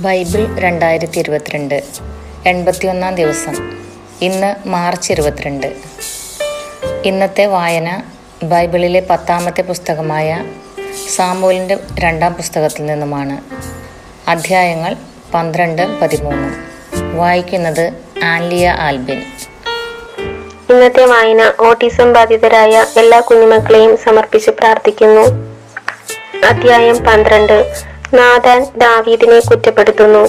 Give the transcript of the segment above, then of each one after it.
Bible രണ്ടായിരത്തി ഇരുപത്തിരണ്ട് എൺപത്തിയൊന്നാം ദിവസം ഇന്ന് മാർച്ച് ഇരുപത്തിരണ്ട്. ഇന്നത്തെ വായന ബൈബിളിലെ പത്താമത്തെ പുസ്തകമായ സാമൂലിന്റെ രണ്ടാം പുസ്തകത്തിൽ നിന്നുമാണ്. അധ്യായങ്ങൾ പന്ത്രണ്ട് പതിമൂന്ന്. വായിക്കുന്നത് ആൻലിയ ആൽബിൻ. ഇന്നത്തെ വായന ഓട്ടിസം ബാധിതരായ എല്ലാ കുഞ്ഞുമക്കളെയും സമർപ്പിച്ച് പ്രാർത്ഥിക്കുന്നു. അധ്യായം പന്ത്രണ്ട്. നാഥാൻ ദാവീദിനെ കുറ്റപ്പെടുത്തുന്നു.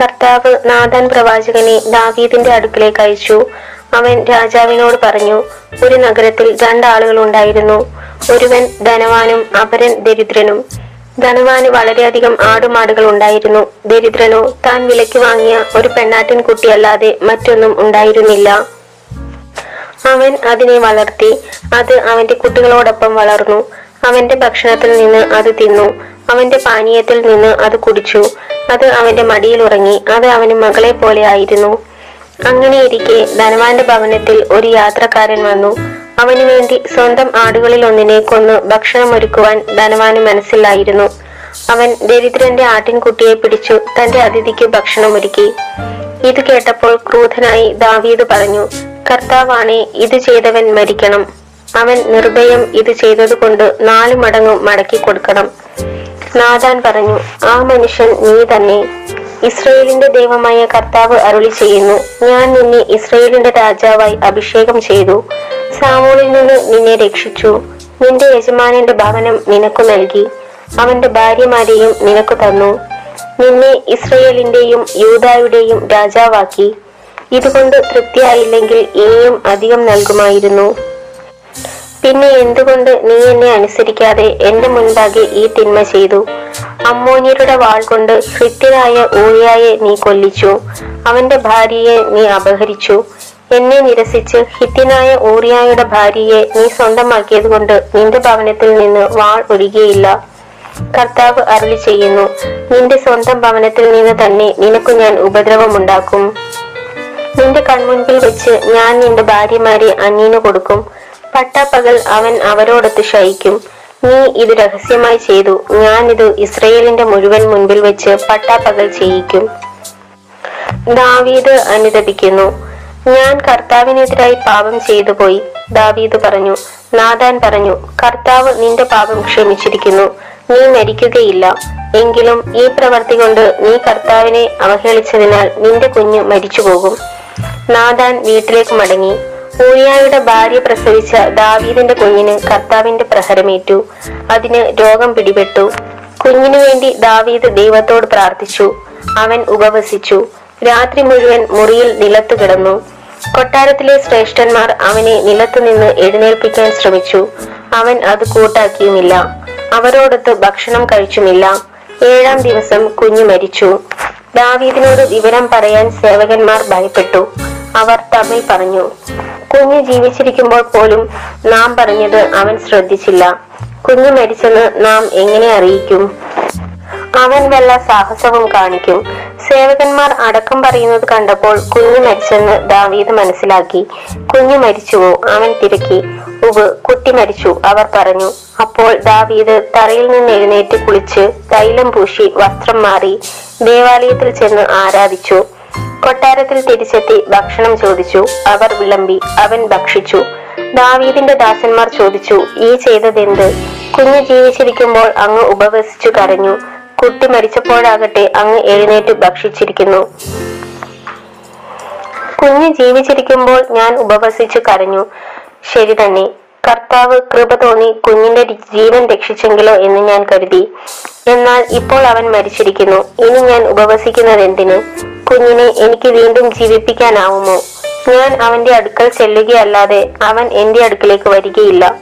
കർത്താവ് നാഥാൻ പ്രവാചകനെ ദാവീദിന്റെ അടുക്കിലേക്ക് അയച്ചു. അവൻ രാജാവിനോട് പറഞ്ഞു ഒരു നഗരത്തിൽ രണ്ടാളുകൾ ഉണ്ടായിരുന്നു. ഒരുവൻ ധനവാനും അപരൻ ദരിദ്രനും. ധനവാന് വളരെയധികം ആടുമാടുകൾ ഉണ്ടായിരുന്നു. ദരിദ്രനോ താൻ വിലയ്ക്ക് വാങ്ങിയ ഒരു പെണ്ണാട്ടിൻ കുട്ടിയല്ലാതെ മറ്റൊന്നും ഉണ്ടായിരുന്നില്ല. അവൻ അതിനെ വളർത്തി അത് അവന്റെ കുട്ടികളോടൊപ്പം വളർന്നു. അവന്റെ ഭക്ഷണത്തിൽ നിന്ന് അത് തിന്നു. അവന്റെ പാനീയത്തിൽ നിന്ന് അത് കുടിച്ചു. അത് അവന്റെ മടിയിൽ ഉറങ്ങി. അത് അവന് മകളെ പോലെ ആയിരുന്നു. അങ്ങനെയിരിക്കെ ധനവാന്റെ ഭവനത്തിൽ ഒരു യാത്രക്കാരൻ വന്നു. അവന് വേണ്ടി സ്വന്തം ആടുകളിൽ ഒന്നിനെ കൊന്ന് ഭക്ഷണം ഒരുക്കുവാൻ ധനവാന് മനസ്സിലായിരുന്നു. അവൻ ദരിദ്രന്റെ ആട്ടിൻകുട്ടിയെ പിടിച്ചു തന്റെ അതിഥിക്ക് ഭക്ഷണമൊരുക്കി ഇത് കേട്ടപ്പോൾ ക്രൂധനായി ദാവീദ് പറഞ്ഞു കർത്താവാണെ ഇത് ചെയ്തവൻ മരിക്കണം. അവൻ നിർഭയം ഇത് ചെയ്തതുകൊണ്ട് നാല് മടങ്ങും മടക്കി കൊടുക്കണം. നാദാൻ പറഞ്ഞു ആ മനുഷ്യൻ നീ തന്നെ. ഇസ്രയേലിന്റെ ദൈവമായ കർത്താവ് അരുളി ചെയ്യുന്നു. ഞാൻ നിന്നെ ഇസ്രയേലിന്റെ രാജാവായി അഭിഷേകം ചെയ്തു. സാമൂളിൽ നിന്ന് നിന്നെ രക്ഷിച്ചു. നിന്റെ യജമാനന്റെ ഭവനം നിനക്കു നൽകി. അവന്റെ ഭാര്യമാരെയും നിനക്കു തന്നു. നിന്നെ ഇസ്രയേലിന്റെയും യൂതായുടെയും രാജാവാക്കി. ഇതുകൊണ്ട് തൃപ്തിയായില്ലെങ്കിൽ ഇനിയും അധികം നൽകുമായിരുന്നു. പിന്നെ എന്തുകൊണ്ട് നീ എന്നെ അനുസരിക്കാതെ എന്റെ മുൻപാകെ ഈ തിന്മ ചെയ്തു? അമ്മോനിയരുടെ വാൾ കൊണ്ട് ഹൃത്യരായ ഊയായെ നീ കൊല്ലിച്ചു. അവന്റെ ഭാര്യയെ നീ അപഹരിച്ചു. എന്നെ നിരസിച്ച് ഹിത്യനായ ഊറിയായുടെ ഭാര്യയെ നീ സ്വന്തമാക്കിയത് കൊണ്ട് നിന്റെ ഭവനത്തിൽ നിന്ന് വാൾ ഒഴുകിയില്ല. കർത്താവ് അരുളി ചെയ്യുന്നു നിന്റെ സ്വന്തം ഭവനത്തിൽ നിന്ന് തന്നെ നിനക്ക് ഞാൻ ഉപദ്രവമുണ്ടാക്കും. നിന്റെ കൺമുൻപിൽ വെച്ച് ഞാൻ നിന്റെ ഭാര്യമാരെ അന്യന് കൊടുക്കും. പട്ടാപ്പകൽ അവൻ അവരോടൊത്ത് ശയിക്കും. നീ ഇത് രഹസ്യമായി ചെയ്തു. ഞാനിത് ഇസ്രയേലിന്റെ മുഴുവൻ മുൻപിൽ വെച്ച് പട്ടാപ്പകൽ ചെയ്യിക്കും. ദാവീദ് അനുദപിക്കുന്നു ഞാൻ കർത്താവിനെതിരായി പാപം ചെയ്തു പോയി ദാവീദ് പറഞ്ഞു. നാദാൻ പറഞ്ഞു കർത്താവ് നിന്റെ പാപം ക്ഷമിച്ചിരിക്കുന്നു. നീ മരിക്കുകയില്ല. എങ്കിലും ഈ പ്രവർത്തി കൊണ്ട് നീ കർത്താവിനെ അവഹേളിച്ചതിനാൽ നിന്റെ കുഞ്ഞ് മരിച്ചു പോകും നാദാൻ വീട്ടിലേക്ക് മടങ്ങി. ഊയായുടെ ഭാര്യ പ്രസവിച്ച ദാവീദിന്റെ കുഞ്ഞിന് കർത്താവിന്റെ പ്രഹരമേറ്റു. അതിന് രോഗം പിടിപെട്ടു. കുഞ്ഞിനു വേണ്ടി ദാവീദ് ദൈവത്തോട് പ്രാർത്ഥിച്ചു. അവൻ ഉപവസിച്ചു. രാത്രി മുഴുവൻ മുറിയിൽ നിലത്ത് കിടന്നു. കൊട്ടാരത്തിലെ ശ്രേഷ്ഠന്മാർ അവനെ നിലത്തുനിന്ന് എഴുന്നേൽപ്പിക്കാൻ ശ്രമിച്ചു. അവൻ അത് കൂട്ടാക്കിയുമില്ല. അവരോടൊത്ത് ഭക്ഷണം കഴിച്ചുമില്ല. ഏഴാം ദിവസം കുഞ്ഞു മരിച്ചു. ദാവീദിനോട് വിവരം പറയാൻ സേവകന്മാർ ഭയപ്പെട്ടു. അവർ തമ്മിൽ പറഞ്ഞു കുഞ്ഞ് ജീവിച്ചിരിക്കുമ്പോൾ പോലും നാം പറഞ്ഞത് അവൻ ശ്രദ്ധിച്ചില്ല. കുഞ്ഞ് മരിച്ചെന്ന് നാം എങ്ങനെ അറിയിക്കും? അവൻ വല്ല സാഹസവും കാണിക്കും. സേവകന്മാർ അടക്കം പറയുന്നത് കണ്ടപ്പോൾ കുഞ്ഞു മരിച്ചെന്ന് ദാവീദ് മനസ്സിലാക്കി. കുഞ്ഞു മരിച്ചുവോ? അവൻ തിരക്കി. ഉവ് കുട്ടി മരിച്ചു അവർ പറഞ്ഞു. അപ്പോൾ ദാവീദ് തറയിൽ നിന്ന് എഴുന്നേറ്റ് കുളിച്ച് തൈലം പൂശി വസ്ത്രം മാറി ദേവാലയത്തിൽ ചെന്ന് ആരാധിച്ചു. കൊട്ടാരത്തിൽ തിരിച്ചെത്തി ഭക്ഷണം ചോദിച്ചു. അവർ വിളമ്പി അവൻ ഭക്ഷിച്ചു. ദാവീദിന്റെ ദാസന്മാർ ചോദിച്ചു ഈ ചെയ്തതെന്ത്? കുഞ്ഞ് ജീവിച്ചിരിക്കുമ്പോൾ അങ്ങ് ഉപവസിച്ചു കരഞ്ഞു. കുട്ടി മരിച്ചപ്പോഴാകട്ടെ അങ്ങ് എഴുന്നേറ്റ് ഭക്ഷിച്ചിരിക്കുന്നു. കുഞ്ഞ് ജീവിച്ചിരിക്കുമ്പോൾ ഞാൻ ഉപവസിച്ചു കരഞ്ഞു. ശരി തന്നെ. കർത്താവ് കൃപ തോന്നി കുഞ്ഞിന്റെ ജീവൻ രക്ഷിച്ചെങ്കിലോ എന്ന് ഞാൻ കരുതി. എന്നാൽ ഇപ്പോൾ അവൻ മരിച്ചിരിക്കുന്നു. ഇനി ഞാൻ ഉപവസിക്കുന്നത് എന്തിന് കുഞ്ഞിനെ എനിക്ക് വീണ്ടും ജീവിപ്പിക്കാനാവുമോ? ഞാൻ അവന്റെ അടുക്കൽ ചെല്ലുകയല്ലാതെ അവൻ എന്റെ അടുക്കലേക്ക് വരികയില്ല.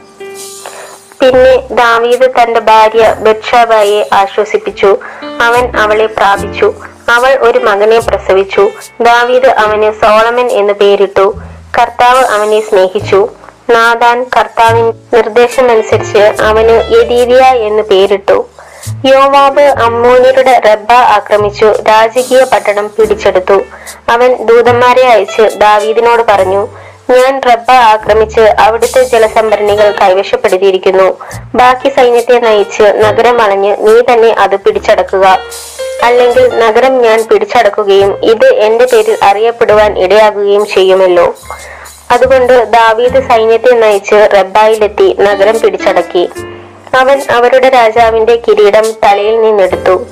പിന്നെ ദാവീദ് തന്റെ ഭാര്യ ബക്ഷാബായെ ആശ്വസിപ്പിച്ചു. അവൻ അവളെ പ്രാപിച്ചു. അവൾ ഒരു മകനെ പ്രസവിച്ചു. ദാവീദ് അവന് സോളമൻ എന്ന് പേരിട്ടു. കർത്താവ് അവനെ സ്നേഹിച്ചു. നാദാൻ കർത്താവിന്റെ നിർദ്ദേശമനുസരിച്ച് അവന് യദീരിയ എന്ന് പേരിട്ടു. യോവാബ് അമ്മൂനിയരുടെ റബ്ബ ആക്രമിച്ചു. രാജകീയ പട്ടണം പിടിച്ചെടുത്തു. അവൻ ദൂതന്മാരെ അയച്ച് ദാവീദിനോട് പറഞ്ഞു ഞാൻ റബ്ബ ആക്രമിച്ച് അവിടുത്തെ ജലസംഭരണികൾ കൈവശപ്പെടുത്തിയിരിക്കുന്നു. ബാക്കി സൈന്യത്തെ നയിച്ച് നഗരം അളഞ്ഞ് നീ തന്നെ അത് പിടിച്ചടക്കുക. അല്ലെങ്കിൽ നഗരം ഞാൻ പിടിച്ചടക്കുകയും ഇത് എന്റെ പേരിൽ അറിയപ്പെടുവാൻ ഇടയാകുകയും ചെയ്യുമല്ലോ. അതുകൊണ്ട് ദാവീദ് സൈന്യത്തെ നയിച്ച് റബ്ബായിലെത്തി നഗരം പിടിച്ചടക്കി. അവൻ അവരുടെ രാജാവിന്റെ കിരീടം തലയിൽ നിന്നെടുത്തു.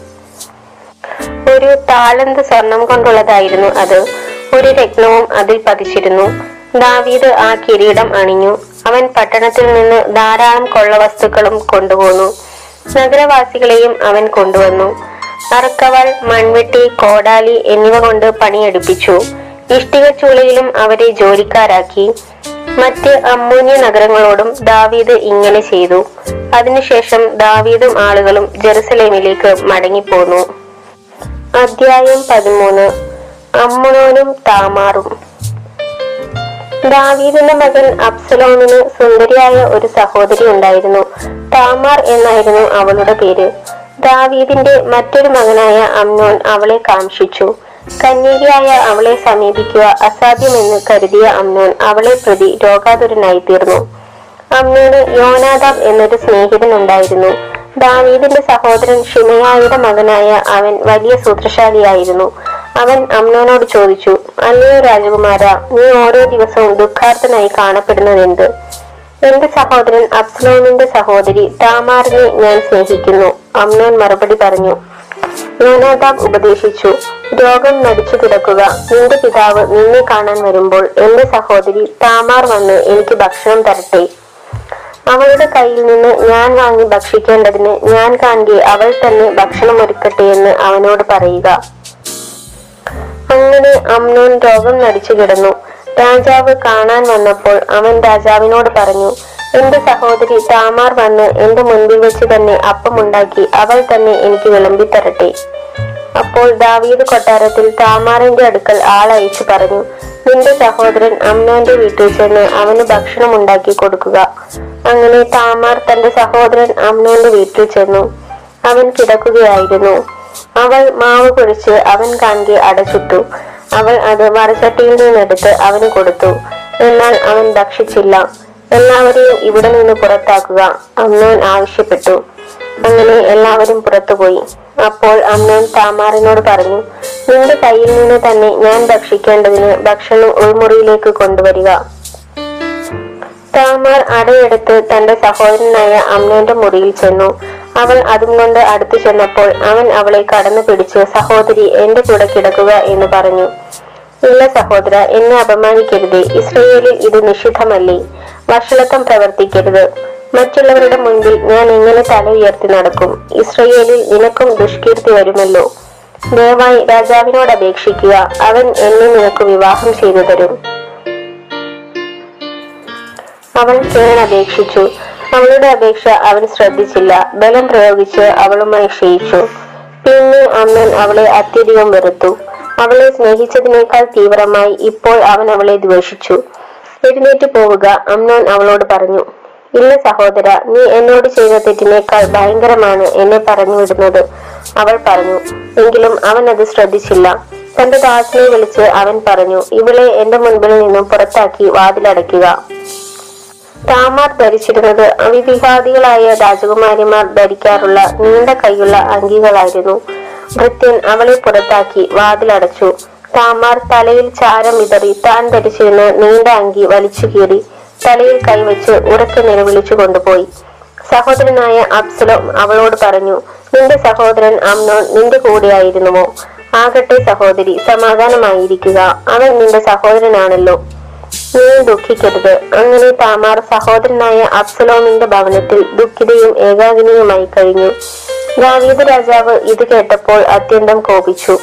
ഒരു താളന്ത് സ്വർണം കൊണ്ടുള്ളതായിരുന്നു അത്. ഒരു രത്നവും അതിൽ പതിച്ചിരുന്നു. ദാവീദ് ആ കിരീടം അണിഞ്ഞു. അവൻ പട്ടണത്തിൽ നിന്ന് ധാരാളം കൊള്ള വസ്തുക്കളും കൊണ്ടുപോന്നു. നഗരവാസികളെയും അവൻ കൊണ്ടുവന്നു. അറക്കവൾ മൺവെട്ടി കോടാലി എന്നിവ കൊണ്ട് പണിയെടുപ്പിച്ചു. ഇഷ്ടിക ചൂളയിലും അവരെ ജോലിക്കാരാക്കി. മറ്റ് അമ്മൂന്യ നഗരങ്ങളോടും ദാവീദ് ഇങ്ങനെ ചെയ്തു. അതിനുശേഷം ദാവീദും ആളുകളും ജെറുസലേമിലേക്ക് മടങ്ങിപ്പോന്നു. അധ്യായം പതിമൂന്ന്. അമ്മുനോനും താമാറും. ദാവീദിന്റെ മകൻ അബ്സലോമിന് സുന്ദരിയായ ഒരു സഹോദരി ഉണ്ടായിരുന്നു. താമാർ എന്നായിരുന്നു അവളുടെ പേര്. ദാവീദിന്റെ മറ്റൊരു മകനായ അമ്നോൻ അവളെ കാംക്ഷിച്ചു. കന്യകയായ അവളെ സമീപിക്കുക അസാധ്യമെന്ന് കരുതിയ അമ്നോൻ അവളെ പ്രതി രോഗാതുരനായി തീർന്നു അമ്നോന് യോനാദാബ് എന്നൊരു സ്നേഹിതൻ ഉണ്ടായിരുന്നു ദാവീദിന്റെ സഹോദരൻ ഷിമയായുടെ മകനായ അവൻ വലിയ സൂത്രശാലിയായിരുന്നു. അവൻ അമ്നോനോട് ചോദിച്ചു അല്ലയോ രാജകുമാര നീ ഓരോ ദിവസവും ദുഃഖാർത്ഥനായി കാണപ്പെടുന്നതെന്ത്? എന്റെ സഹോദരൻ അബ്സലോമിന്റെ സഹോദരി താമാറിനെ ഞാൻ സ്നേഹിക്കുന്നു അമ്നോൻ മറുപടി പറഞ്ഞു. യോനാദാബ് ഉപദേശിച്ചു. രോഗം നടിച്ചു കിടക്കുക. നിന്റെ പിതാവ് നിന്നെ കാണാൻ വരുമ്പോൾ എന്റെ സഹോദരി താമാർ വന്ന് എനിക്ക് ഭക്ഷണം തരട്ടെ. അവളുടെ കയ്യിൽ നിന്ന് ഞാൻ വാങ്ങി ഭക്ഷിക്കേണ്ടതിന് ഞാൻ കാണുകെ അവൾ തന്നെ ഭക്ഷണം ഒരുക്കട്ടെ എന്ന് അവനോട് പറയുക. അങ്ങനെ അമ്നോൻ രോഗം നടിച്ചു കിടന്നു. രാജാവ് കാണാൻ വന്നപ്പോൾ അവൻ രാജാവിനോട് പറഞ്ഞു എന്റെ സഹോദരി താമാർ വന്ന് എന്റെ മുൻപിൽ വെച്ച് തന്നെ അപ്പമുണ്ടാക്കി അവൾ തന്നെ എനിക്ക് വിളമ്പി തരട്ടെ അപ്പോൾ ദാവീദ് കൊട്ടാരത്തിൽ താമാറിന്റെ അടുക്കൽ ആളയച്ചു പറഞ്ഞു നിന്റെ സഹോദരൻ അമ്നോന്റെ വീട്ടിൽ ചെന്ന് അവന് ഭക്ഷണം ഉണ്ടാക്കി കൊടുക്കുക. അങ്ങനെ താമാർ തന്റെ സഹോദരൻ അമ്നോന്റെ വീട്ടിൽ ചെന്നു. അവൻ കിടക്കുകയായിരുന്നു. അവൾ മാവ് കുഴിച്ച് അവൻ കാണി അടച്ചിട്ടു. അവൾ അത് മറച്ചട്ടിയിൽ നിന്നെടുത്ത് അവന് കൊടുത്തു. എന്നാൽ അവൻ ഭക്ഷിച്ചില്ല. എല്ലാവരെയും ഇവിടെ നിന്ന് പുറത്താക്കുക അമ്നോൻ ആവശ്യപ്പെട്ടു. അങ്ങനെ എല്ലാവരും പുറത്തുപോയി. അപ്പോൾ അമ്നോൻ താമാറിനോട് പറഞ്ഞു നിന്റെ കയ്യിൽ നിന്ന് തന്നെ ഞാൻ ഭക്ഷിക്കേണ്ടതിന് ഭക്ഷണം ഉൾമുറിയിലേക്ക് കൊണ്ടുവരിക. താമാർ അടയെടുത്ത് തന്റെ സഹോദരനായ അമ്നോന്റെ മുറിയിൽ ചെന്നു. അവൾ അതും കൊണ്ട് അടുത്തു ചെന്നപ്പോൾ അവൻ അവളെ കടന്നു പിടിച്ച് സഹോദരി എന്റെ കൂടെ കിടക്കുക എന്ന് പറഞ്ഞു. ഇല്ല സഹോദര എന്നെ അപമാനിക്കരുതേ. ഇസ്രയേലിൽ ഇത് നിഷിദ്ധമല്ലേ? വഷളത്വം പ്രവർത്തിക്കരുത്. മറ്റുള്ളവരുടെ മുൻപിൽ ഞാൻ എങ്ങനെ തല ഉയർത്തി നടക്കും. ഇസ്രയേലിൽ നിനക്കും ദുഷ്കീർത്തി വരുമല്ലോ. ദയവായി രാജാവിനോട് അപേക്ഷിക്കുക. അവൻ എന്നെ നിനക്ക് വിവാഹം ചെയ്തു തരും. അവൾ ചെയ്യാൻ അപേക്ഷിച്ചു. അവളുടെ അപേക്ഷ അവൻ ശ്രദ്ധിച്ചില്ല. ബലം പ്രയോഗിച്ച് അവളുമായി ക്ഷയിച്ചു. പിന്നെ അമ്മൻ അവളെ അത്യധികം വെറുത്തു. അവളെ സ്നേഹിച്ചതിനേക്കാൾ തീവ്രമായി ഇപ്പോൾ അവൻ അവളെ ദ്വേഷിച്ചു. എഴുന്നേറ്റ് പോവുക അമ്നോൻ അവളോട് പറഞ്ഞു ഇല്ല സഹോദര നീ എന്നോട് ചെയ്ത തെറ്റിനേക്കാൾ ഭയങ്കരമാണ് എന്നെ പറഞ്ഞു വിടുന്നത് അവൾ പറഞ്ഞു എങ്കിലും അവൻ അത് ശ്രദ്ധിച്ചില്ല. തന്റെ ദാസിനെ വിളിച്ച് അവൻ പറഞ്ഞു ഇവളെ എന്റെ മുൻപിൽ നിന്നും പുറത്താക്കി വാതിലടയ്ക്കുക താമാർ ധരിച്ചിരുന്നത് അവിവിഹാദികളായ രാജകുമാരിമാർ ധരിക്കാറുള്ള നീണ്ട കൈയുള്ള അങ്കികളായിരുന്നു. ഭൃത്യൻ അവളെ പുറത്താക്കി വാതിലടച്ചു താമാർ തലയിൽ ചാരം വിതറി താൻ ധരിച്ചിരുന്ന നീണ്ട അങ്കി വലിച്ചു കീറി തലയിൽ കൈവച്ച് ഉറക്കെ നിലവിളിച്ചു കൊണ്ടുപോയി. സഹോദരനായ അബ്സലോം അവളോട് പറഞ്ഞു നിന്റെ സഹോദരൻ അമ്നോൻ നിന്റെ കൂടെയായിരുന്നുവോ? ആകട്ടെ സഹോദരി സമാധാനമായിരിക്കുക. അവൻ നിന്റെ സഹോദരനാണല്ലോ. നീ ദുഃഖിക്കരുത്. അങ്ങനെ താമാർ സഹോദരനായ അബ്സലോമിന്റെ ഭവനത്തിൽ ദുഃഖിതയും ഏകാഗിനിയുമായി കഴിഞ്ഞു. ദാവീദ് രാജാവ് ഇത് കേട്ടപ്പോൾ അത്യന്തം കോപിച്ചു.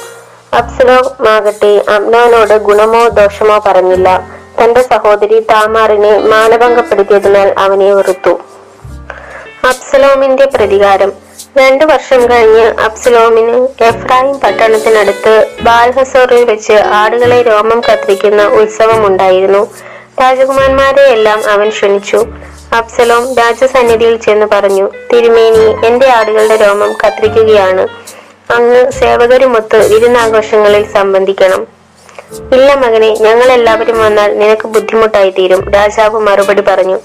അബ്സലോം ആകട്ടെ അമ്നാനോട് ഗുണമോ ദോഷമോ പറഞ്ഞില്ല. തന്റെ സഹോദരി താമാറിനെ മാനഭംഗപ്പെടുത്തിയതിനാൽ അവനെ വെറുത്തു. അബ്സലോമിന്റെ പ്രതികാരം. രണ്ടു വർഷം കഴിഞ്ഞ് അബ്സലോമിന് എഫ്രായിം പട്ടണത്തിനടുത്ത് ബാൽഹസോറിൽ വെച്ച് ആടുകളെ രോമം കത്തിരിക്കുന്ന ഉത്സവമുണ്ടായിരുന്നു. രാജകുമാരന്മാരെ എല്ലാം അവൻ ക്ഷണിച്ചു. അബ്സലോം രാജസന്നിധിയിൽ ചെന്ന് പറഞ്ഞു തിരുമേനി എന്റെ ആടുകളുടെ രോമം കത്തിരിക്കുകയാണ്. അങ്ങ് സേവകരുമൊത്ത് വിരുന്നാഘോഷങ്ങളിൽ സംബന്ധിക്കണം. ഇല്ല മകനെ ഞങ്ങൾ എല്ലാവരും വന്നാൽ നിനക്ക് ബുദ്ധിമുട്ടായി തീരും രാജാവ് മറുപടി പറഞ്ഞു.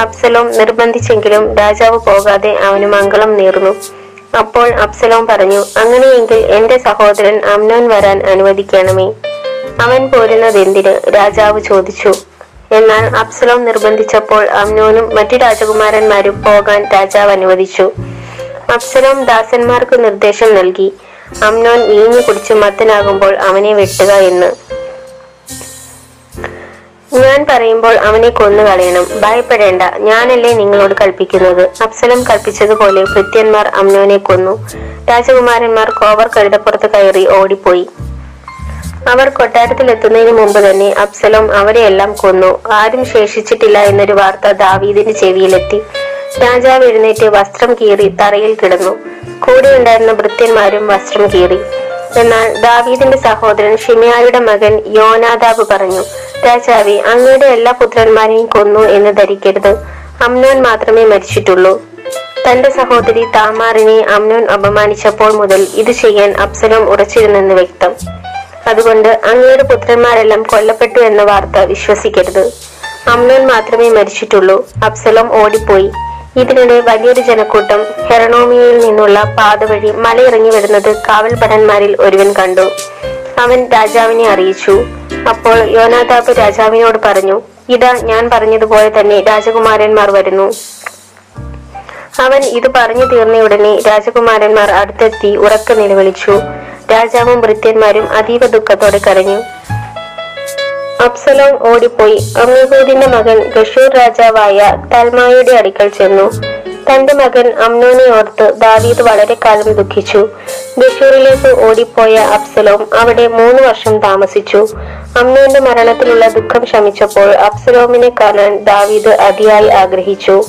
അപ്സലോം നിർബന്ധിച്ചെങ്കിലും രാജാവ് പോകാതെ അവന് മംഗളം നേർന്നു. അപ്പോൾ അപ്സലോം പറഞ്ഞു അങ്ങനെയെങ്കിൽ എന്റെ സഹോദരൻ അമ്നോൻ വരാൻ അനുവദിക്കണമേ. അവൻ പോരുന്നതെന്തിന്? രാജാവ് ചോദിച്ചു. എന്നാൽ അപ്സലോം നിർബന്ധിച്ചപ്പോൾ അമ്നോനും മറ്റു രാജകുമാരന്മാരും പോകാൻ രാജാവ് അനുവദിച്ചു. അബ്സലോം ദാസന്മാർക്ക് നിർദ്ദേശം നൽകി. അമ്നോൻ വീഞ്ഞു കുടിച്ച് മത്തനാകുമ്പോൾ അവനെ വെട്ടുക എന്ന്. ഞാൻ പറയുമ്പോൾ അവനെ കൊന്നു കളയണം ഭയപ്പെടേണ്ട. ഞാനല്ലേ നിങ്ങളോട് കൽപ്പിക്കുന്നത്. അപ്സലം കൽപ്പിച്ചതുപോലെ ഭൃത്യന്മാർ അമ്നോനെ കൊന്നു. രാജകുമാരന്മാർ കോവർ കഴുതപ്പുറത്ത് കയറി ഓടിപ്പോയി. അവർ കൊട്ടാരത്തിലെത്തുന്നതിന് മുമ്പ് തന്നെ അപ്സലം അവരെയെല്ലാം കൊന്നു. ആരും ശേഷിച്ചിട്ടില്ല എന്നൊരു വാർത്ത ദാവീദിന്റെ ചെവിയിലെത്തി. രാജാവ് എഴുന്നേറ്റ് വസ്ത്രം കീറി തറയിൽ കിടന്നു. കൂടെ ഉണ്ടായിരുന്ന ഭൃത്യന്മാരും വസ്ത്രം കീറി. എന്നാൽ ദാവീദിന്റെ സഹോദരൻ ഷിമിയായുടെ മകൻ യോനാദാബ് പറഞ്ഞു രാജാവി അങ്ങയുടെ എല്ലാ പുത്രന്മാരെയും കൊന്നു എന്ന് ധരിക്കരുത്. അമ്നോൻ മാത്രമേ മരിച്ചിട്ടുള്ളൂ. തന്റെ സഹോദരി താമാറിനെ അമ്നോൻ അപമാനിച്ചപ്പോൾ മുതൽ ഇത് ചെയ്യാൻ അബ്സലോം ഉറച്ചിരുന്നെന്ന് വ്യക്തം. അതുകൊണ്ട് അങ്ങയുടെ പുത്രന്മാരെല്ലാം കൊല്ലപ്പെട്ടു എന്ന വാർത്ത വിശ്വസിക്കരുത്. അമ്നോൻ മാത്രമേ മരിച്ചിട്ടുള്ളൂ. അപ്സലം ഓടിപ്പോയി. ഇതിനിടെ വലിയൊരു ജനക്കൂട്ടം ഹെറണോമിയയിൽ നിന്നുള്ള പാത വഴി മലയിറങ്ങി വരുന്നത് കാവൽഭടന്മാരിൽ ഒരുവൻ കണ്ടു. അവൻ രാജാവിനെ അറിയിച്ചു. അപ്പോൾ യോനാതാപ് രാജാവിനോട് പറഞ്ഞു ഇതാ ഞാൻ പറഞ്ഞതുപോലെ തന്നെ രാജകുമാരന്മാർ വരുന്നു. അവൻ ഇത് പറഞ്ഞു തീർന്നയുടനെ രാജകുമാരന്മാർ അടുത്തെത്തി ഉറക്കെ നിലവിളിച്ചു. രാജാവും ഭൃത്യന്മാരും അതീവ ദുഃഖത്തോടെ കരഞ്ഞു. അബ്സലോം ഓടിപ്പോയി. അമ്മീഹൂദിന്റെ മകൻ ഗഷൂർ രാജാവായ തൽമായയുടെ അടുക്കൽ ചെന്നു. തന്റെ മകൻ അമ്നോനെ ഓർത്ത് ദാവീദ് വളരെ കാലം ദുഃഖിച്ചു. ഗഷൂറിലേക്ക് ഓടിപ്പോയ അബ്സലോം അവിടെ മൂന്ന് വർഷം താമസിച്ചു. അമ്നോന്റെ മരണത്തിലുള്ള ദുഃഖം ശമിച്ചപ്പോൾ അബ്സലോമിനെ കാണാൻ ദാവീദ് അതിയായി ആഗ്രഹിച്ചു.